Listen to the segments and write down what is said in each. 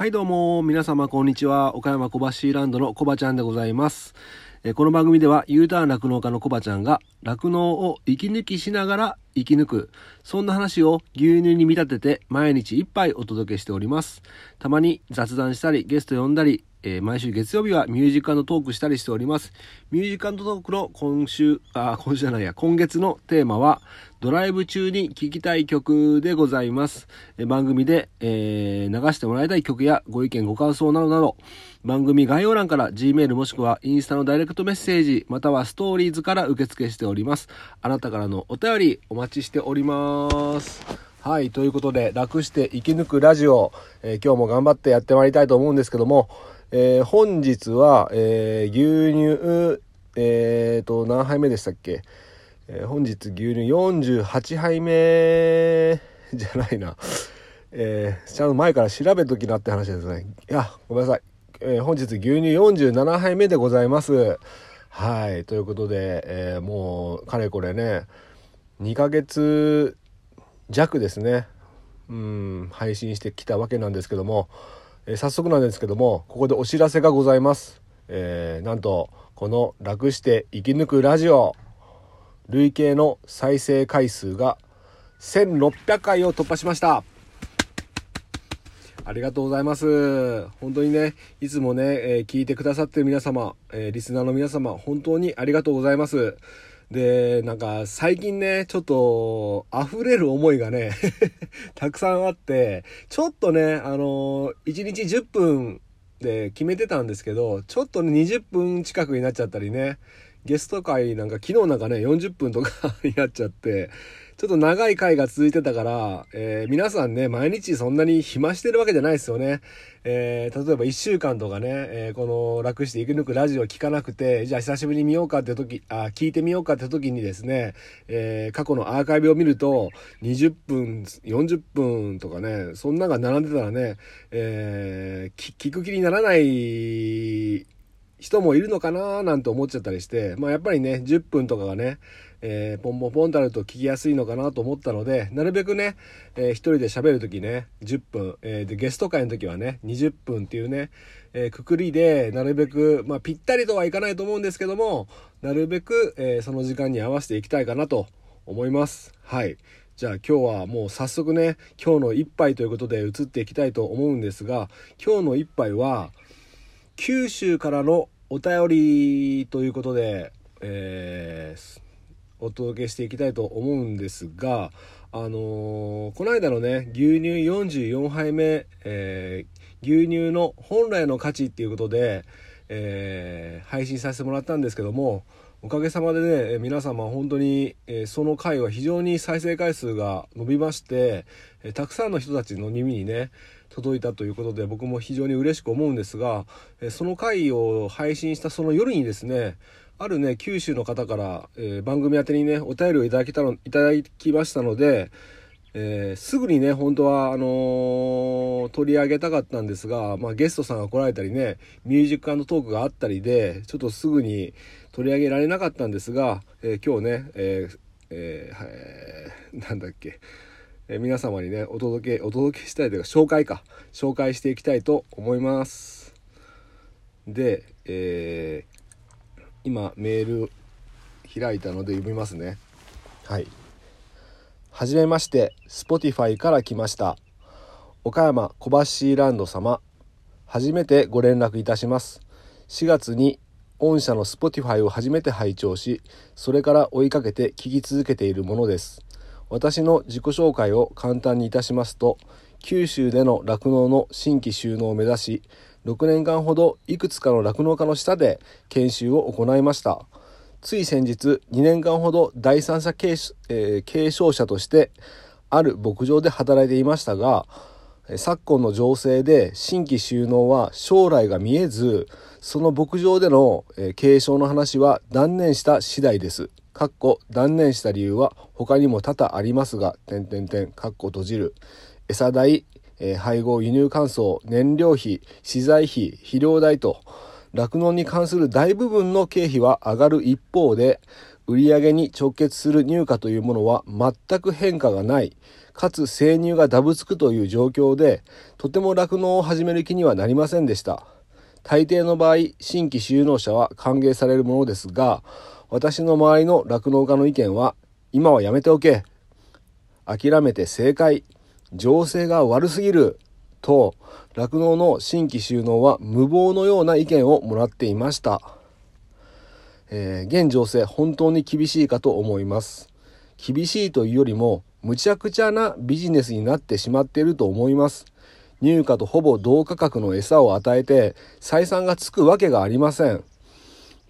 はいどうも、皆様こんにちは。岡山小橋ランドのコバちゃんでございます。えこの番組では U ターン酪農家のコバちゃんが酪農を息抜きしながら生き抜く。そんな話を牛乳に見立てて毎日一杯お届けしております。たまに雑談したりゲスト呼んだり、えー毎週月曜日はミュージックトークしたりしております。ミュージックトークの今週、あ、今週じゃないや、今月のテーマは、ドライブ中に聴きたい曲でございます。えー番組で、えー流してもらいたい曲やご意見ご感想などなど、番組概要欄から Gmail もしくはインスタのダイレクトメッセージ、またはストーリーズから受付しております。あなたからのお便りお待ちしております。はい、ということで、楽して生き抜くラジオ、えー今日も頑張ってやってまいりたいと思うんですけども、えー本日は、えー牛乳、えーと、何杯目でしたっけ？え本日牛乳48杯目 じゃないな。えーちゃんと前から調べときなって話ですね。いや、ごめんなさい。えー本日牛乳47杯目でございます。はい。ということで、えーもう、かれこれね、2ヶ月弱ですね。うん、配信してきたわけなんですけども、えー早速なんですけども、ここでお知らせがございます。えーなんと、この楽して生き抜くラジオ、累計の再生回数が1600回を突破しました。ありがとうございます。本当にね、いつもね、えー聞いてくださってる皆様、えーリスナーの皆様、本当にありがとうございます。で、なんか最近ね、ちょっと溢れる思いがね、たくさんあって、ちょっとね、あの、1日10分で決めてたんですけど、ちょっとね、20分近くになっちゃったりね、ゲスト会なんか昨日なんかね、40分とか になっちゃって、ちょっと長い回が続いてたから、えー皆さんね、毎日そんなに暇してるわけじゃないですよね。えー例えば1週間とかね、えーこの楽して生き抜くラジオ聞かなくて、じゃあ久しぶりに見ようかって時、あ、聞いてみようかって時にですね、え過去のアーカイブを見ると、20分、40分とかね、そんなが並んでたらね、え聞く気にならない人もいるのかななんて思っちゃったりして、まあやっぱりね、10分とかがね、えーポンポンポンとあると聞きやすいのかなと思ったので、なるべくね、えー一人で喋るときね、10分、えーで、ゲスト会の時はね、20分っていうね、えーくくりで、なるべく、まあぴったりとはいかないと思うんですけども、なるべく、えーその時間に合わせていきたいかなと思います。はい。じゃあ今日はもう早速ね、今日の一杯ということで移っていきたいと思うんですが、今日の一杯は、九州からのお便りということで、えーお届けしていきたいと思うんですが、あのーこの間のね牛乳44杯目、えー牛乳の本来の価値っていうことで、えー配信させてもらったんですけどもおかげさまでね皆様本当に、えその回は非常に再生回数が伸びまして、えたくさんの人たちの耳にね届いたということで僕も非常に嬉しく思うんですが、その回を配信したその夜にですねあるね九州の方から、え番組宛てにねお便りをいただけたのいただきましたので、えーすぐにね本当はあのー取り上げたかったんですが、まあ、ゲストさんが来られたりねミュージックトークがあったりでちょっとすぐに取り上げられなかったんですが、えー今日ね、えーえーはいえーなんだっけえ皆様にねお届けお届けしたいというか紹介か。紹介していきたいと思います。で、えー今メール開いたので読みますね。はい。はじめまして Spotify から来ました。岡山小橋ランド様。初めてご連絡いたします。4月に御社の Spotify を初めて拝聴しそれから追いかけて聞き続けているものです。私の自己紹介を簡単にいたしますと九州での酪農の新規収納を目指し6年間ほどいくつかの酪農家の下で研修を行いましたつい先日2年間ほど第三者継,、えー継承者としてある牧場で働いていましたが昨今の情勢で新規収納は将来が見えずその牧場での継承の話は断念した次第です。かっこ断念した理由は他にも多々ありますが、点々点、かっこ閉じる。餌代、えー配合、輸入乾燥、燃料費、資材費、肥料代と、酪農に関する大部分の経費は上がる一方で、売上に直結する入荷というものは全く変化がない、かつ生乳がダブつくという状況で、とても酪農を始める気にはなりませんでした。大抵の場合、新規就農者は歓迎されるものですが、私の周りの酪農家の意見は、今はやめておけ。諦めて正解。情勢が悪すぎる。と、酪農の新規就農は無謀のような意見をもらっていました。えー、現情勢本当に厳しいかと思います。厳しいというよりも、むちゃくちゃなビジネスになってしまっていると思います。入荷とほぼ同価格の餌を与えて採算がつくわけがありません。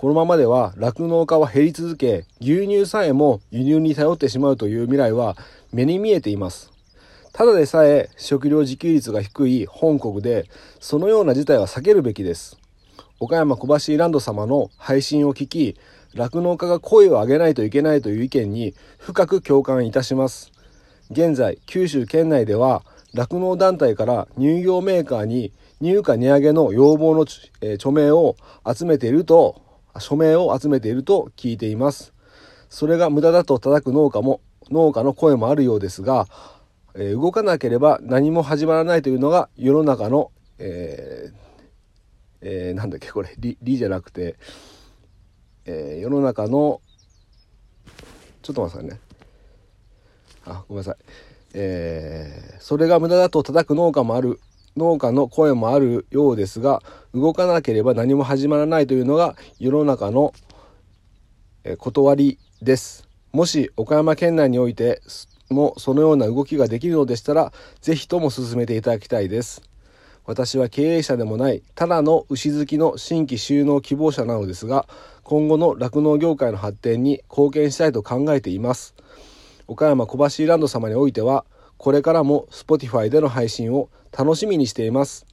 このままでは酪農家は減り続け、牛乳さえも輸入に頼ってしまうという未来は目に見えています。ただでさえ食料自給率が低い本国で、そのような事態は避けるべきです。岡山小橋ランド様の配信を聞き、酪農家が声を上げないといけないという意見に深く共感いたします。現在、九州県内では酪農団体から乳業メーカーに入荷値上げの要望の、え著名を集めていると、署名を集めていると聞いています。それが無駄だと叩く農家も、農家の声もあるようですが、え動かなければ何も始まらないというのが世の中の、えーえー、なんだっけこれ「り」じゃなくて、えー、世の中のちょっと待ってくださいね。あごめんなさい。えー、それが無駄だと叩く農家もある。農家の声もあるようですが動かなければ何も始まらないというのが世の中の、え断りです。もし岡山県内においてもそのような動きができるのでしたら是非とも進めていただきたいです。私は経営者でもないただの牛好きの新規収納希望者なのですが今後の酪農業界の発展に貢献したいと考えています。岡山小橋ランド様においてはこれからも Spotify での配信を楽しみにしています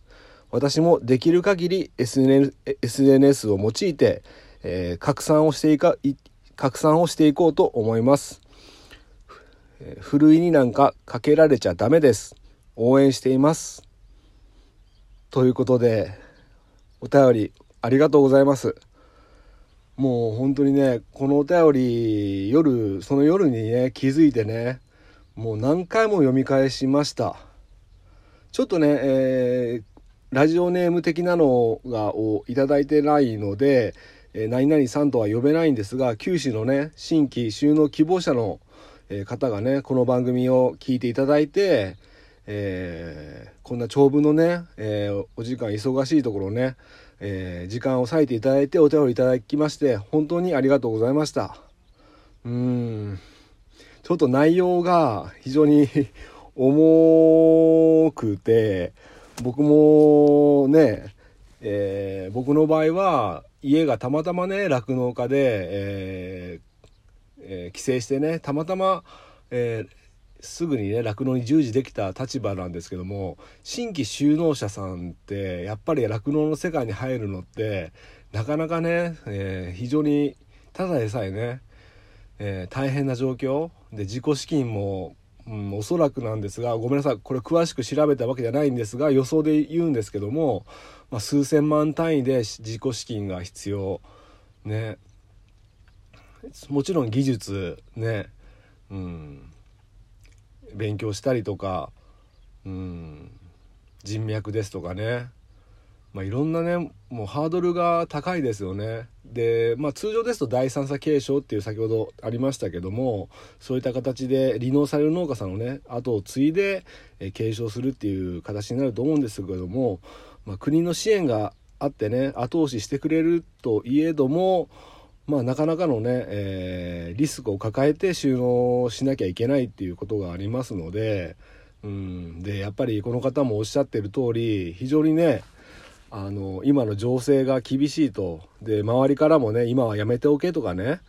私もできる限り SNS を用いて、えー、拡散をしていか拡散をしていこうと思いますふるいになんかかけられちゃダメです応援していますということで、お便りありがとうございます。もう本当にね、このお便り、夜、その夜にね、気づいてね、もう何回も読み返しました。ちょっとね、えー、ラジオネーム的なのがをいただいてないので、えー、何々さんとは呼べないんですが、九州のね、新規収納希望者の方がね、この番組を聞いていただいて、えー、こんな長文のね、えー、お時間忙しいところね、えー、時間を割いていただいてお便りいただきまして本当にありがとうございました。うん。ちょっと内容が非常に 重くて僕もね、えー、僕の場合は家がたまたまね酪農家で、えーえー、帰省してねたまたま、えすぐにね酪農に従事できた立場なんですけども新規就農者さんってやっぱり酪農の世界に入るのってなかなかね、えー、非常にただでさえね、えー、大変な状況。で自己資金も、うん、おそらくなんですがごめんなさいこれ詳しく調べたわけじゃないんですが予想で言うんですけども、まあ、数千万単位で自己資金が必要。ね。もちろん技術ね。うん。勉強したりとか、うん、人脈ですとかね、まあ、いろんなねもうハードルが高いですよね。で、まあ、通常ですと第三者継承っていう先ほどありましたけどもそういった形で離農される農家さんのね後を継いで継承するっていう形になると思うんですけども、まあ、国の支援があってね後押ししてくれるといえどもまあ、なかなかのね、えー、リスクを抱えて収納しなきゃいけないっていうことがありますので、うん、でやっぱりこの方もおっしゃってる通り非常にねあの今の情勢が厳しいと。で周りからもね今はやめておけとかね、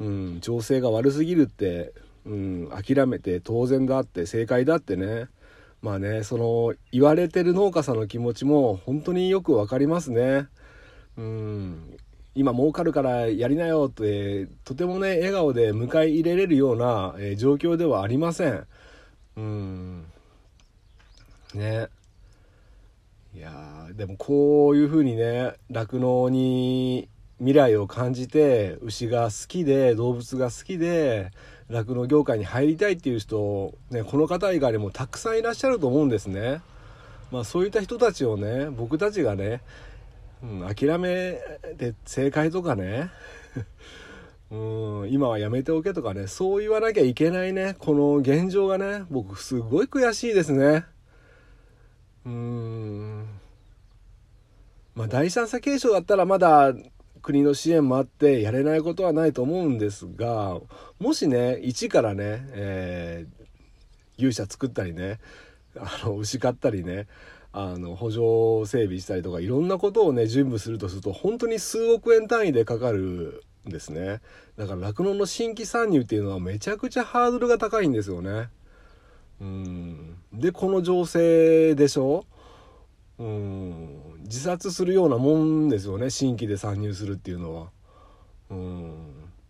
うん、情勢が悪すぎるって、うん、諦めて当然だって正解だってね。まあねその言われてる農家さんの気持ちも本当によく分かりますね。うん今儲かるからやりなよってとてもね笑顔で迎え入れれるような、えー、状況ではありません。うんね。いやでもこういうふうにね酪農に未来を感じて牛が好きで動物が好きで酪農業界に入りたいっていう人、ね、この方以外にもたくさんいらっしゃると思うんですね。まあ、そういった人たちをね僕たちがね、うん、諦めて正解とかね うん今はやめておけとかねそう言わなきゃいけないねこの現状がね僕すごい悔しいですねうん。まあ第三者継承だったらまだ国の支援もあってやれないことはないと思うんですがもしね一からね、えー、牛舎作ったりねあの牛買ったりねあの補助整備したりとかいろんなことをね準備するとすると本当に数億円単位でかかるんですね。だから酪農の新規参入っていうのはめちゃくちゃハードルが高いんですよね。うん。でこの情勢でしょ？うん。自殺するようなもんですよね新規で参入するっていうのは。うん。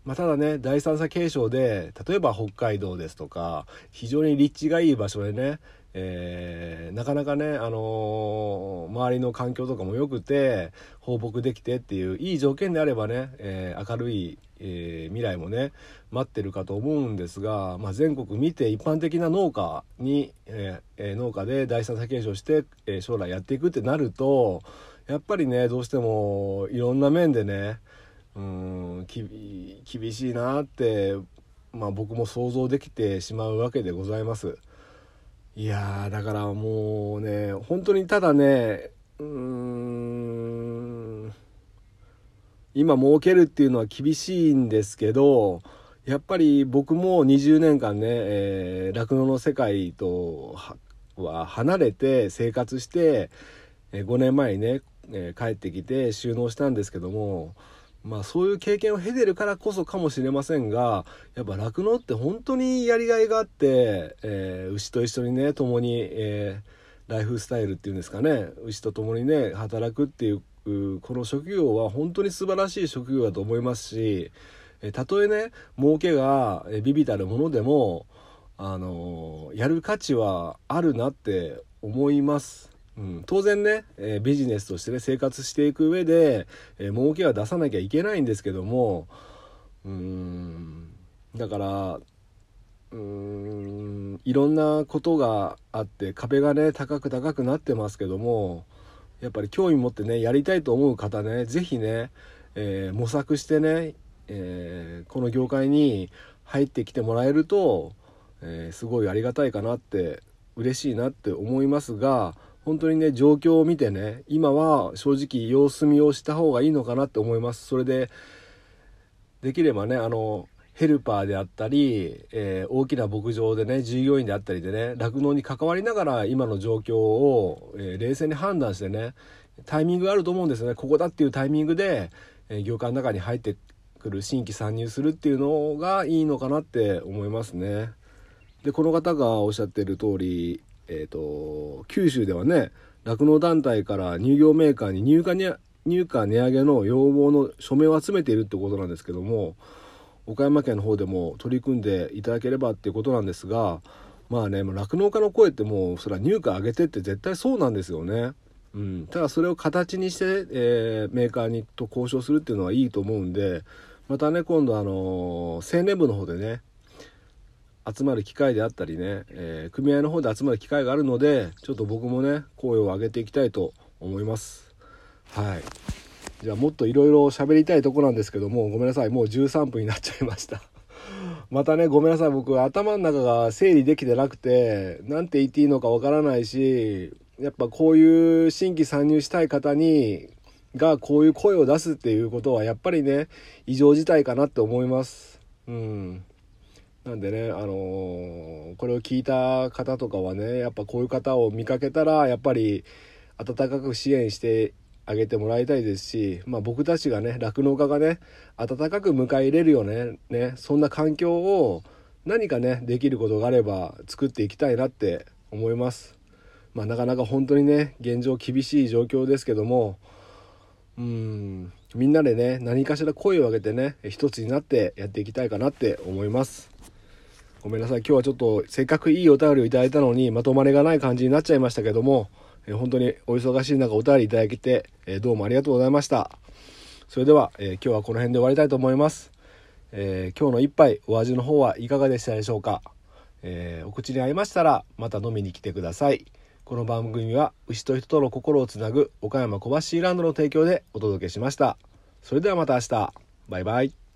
まあ、ただね第三者継承で例えば北海道ですとか非常に立地がいい場所でねえー、なかなかね、あのー、周りの環境とかも良くて放牧できてっていういい条件であればね、えー、明るい、え未来もね待ってるかと思うんですが、まあ、全国見て一般的な農家に、え農家で第三者継承して、え将来やっていくってなるとやっぱりねどうしてもいろんな面でねうん厳しいなって、まあ、僕も想像できてしまうわけでございます。いやだからもうね本当にただねうーん今儲けるっていうのは厳しいんですけどやっぱり僕も20年間ね酪農、えー、の世界とは離れて生活して、え、5年前にね、え、帰ってきて収納したんですけどもまあそういう経験を経てるからこそかもしれませんがやっぱ酪農って本当にやりがいがあって、えー、牛と一緒にね共に、えー、ライフスタイルっていうんですかね牛と共にね働くっていうこの職業は本当に素晴らしい職業だと思いますし、えー、たとえね儲けがビビたるものでもあのやる価値はあるなって思います。うん、当然ね、えー、ビジネスとしてね生活していく上で、えー、儲けは出さなきゃいけないんですけどもうん。だからうんいろんなことがあって壁がね高く高くなってますけどもやっぱり興味持ってねやりたいと思う方ね是非ね、えー、模索してね、えこの業界に入ってきてもらえると、えすごいありがたいかなって嬉しいなって思いますが本当にね状況を見てね今は正直様子見をした方がいいのかなって思いますそれでできればねあのヘルパーであったり、えー、大きな牧場でね従業員であったりでね酪農に関わりながら今の状況を、えー、冷静に判断してねタイミングがあると思うんですよねここだっていうタイミングで、えー、業界の中に入ってくる新規参入するっていうのがいいのかなって思いますね。でこの方がおっしゃってる通りえーと、九州ではね酪農団体から乳業メーカーに入荷に入荷値上げの要望の署名を集めているってことなんですけども岡山県の方でも取り組んでいただければっていうことなんですがまあね酪農家の声ってもうそれは入荷上げてって絶対そうなんですよね。うん、ただそれを形にして、えー、メーカーにと交渉するっていうのはいいと思うんでまたね今度あの青年部の方でね集まる機会であったりね、えー、組合の方で集まる機会があるのでちょっと僕もね声を上げていきたいと思います。はい。じゃあもっといろいろ喋りたいとこなんですけどもごめんなさい。もう13分になっちゃいました。またねごめんなさい。僕頭の中が整理できてなくて何て言っていいのかわからないしやっぱこういう新規参入したい方にがこういう声を出すっていうことはやっぱりね異常事態かなって思います。うん。なんでね、あのー、これを聞いた方とかはねやっぱこういう方を見かけたらやっぱり温かく支援してあげてもらいたいですし、まあ、僕たちがね酪農家がね温かく迎え入れるよねねそんな環境を何かねできることがあれば作っていきたいなって思います。まあ、なかなか本当にね現状厳しい状況ですけどもうんみんなでね何かしら声を上げてね一つになってやっていきたいかなって思います。ごめんなさい。今日はちょっとせっかくいいお便りをいただいたのにまとまりがない感じになっちゃいましたけども、えー、本当にお忙しい中お便りいただいて、え、どうもありがとうございました。それでは、え今日はこの辺で終わりたいと思います。えー今日の一杯お味の方はいかがでしたでしょうか、えーお口に合いましたらまた飲みに来てください。この番組は牛と人との心をつなぐ岡山小橋ランドの提供でお届けしました。それではまた明日。バイバイ。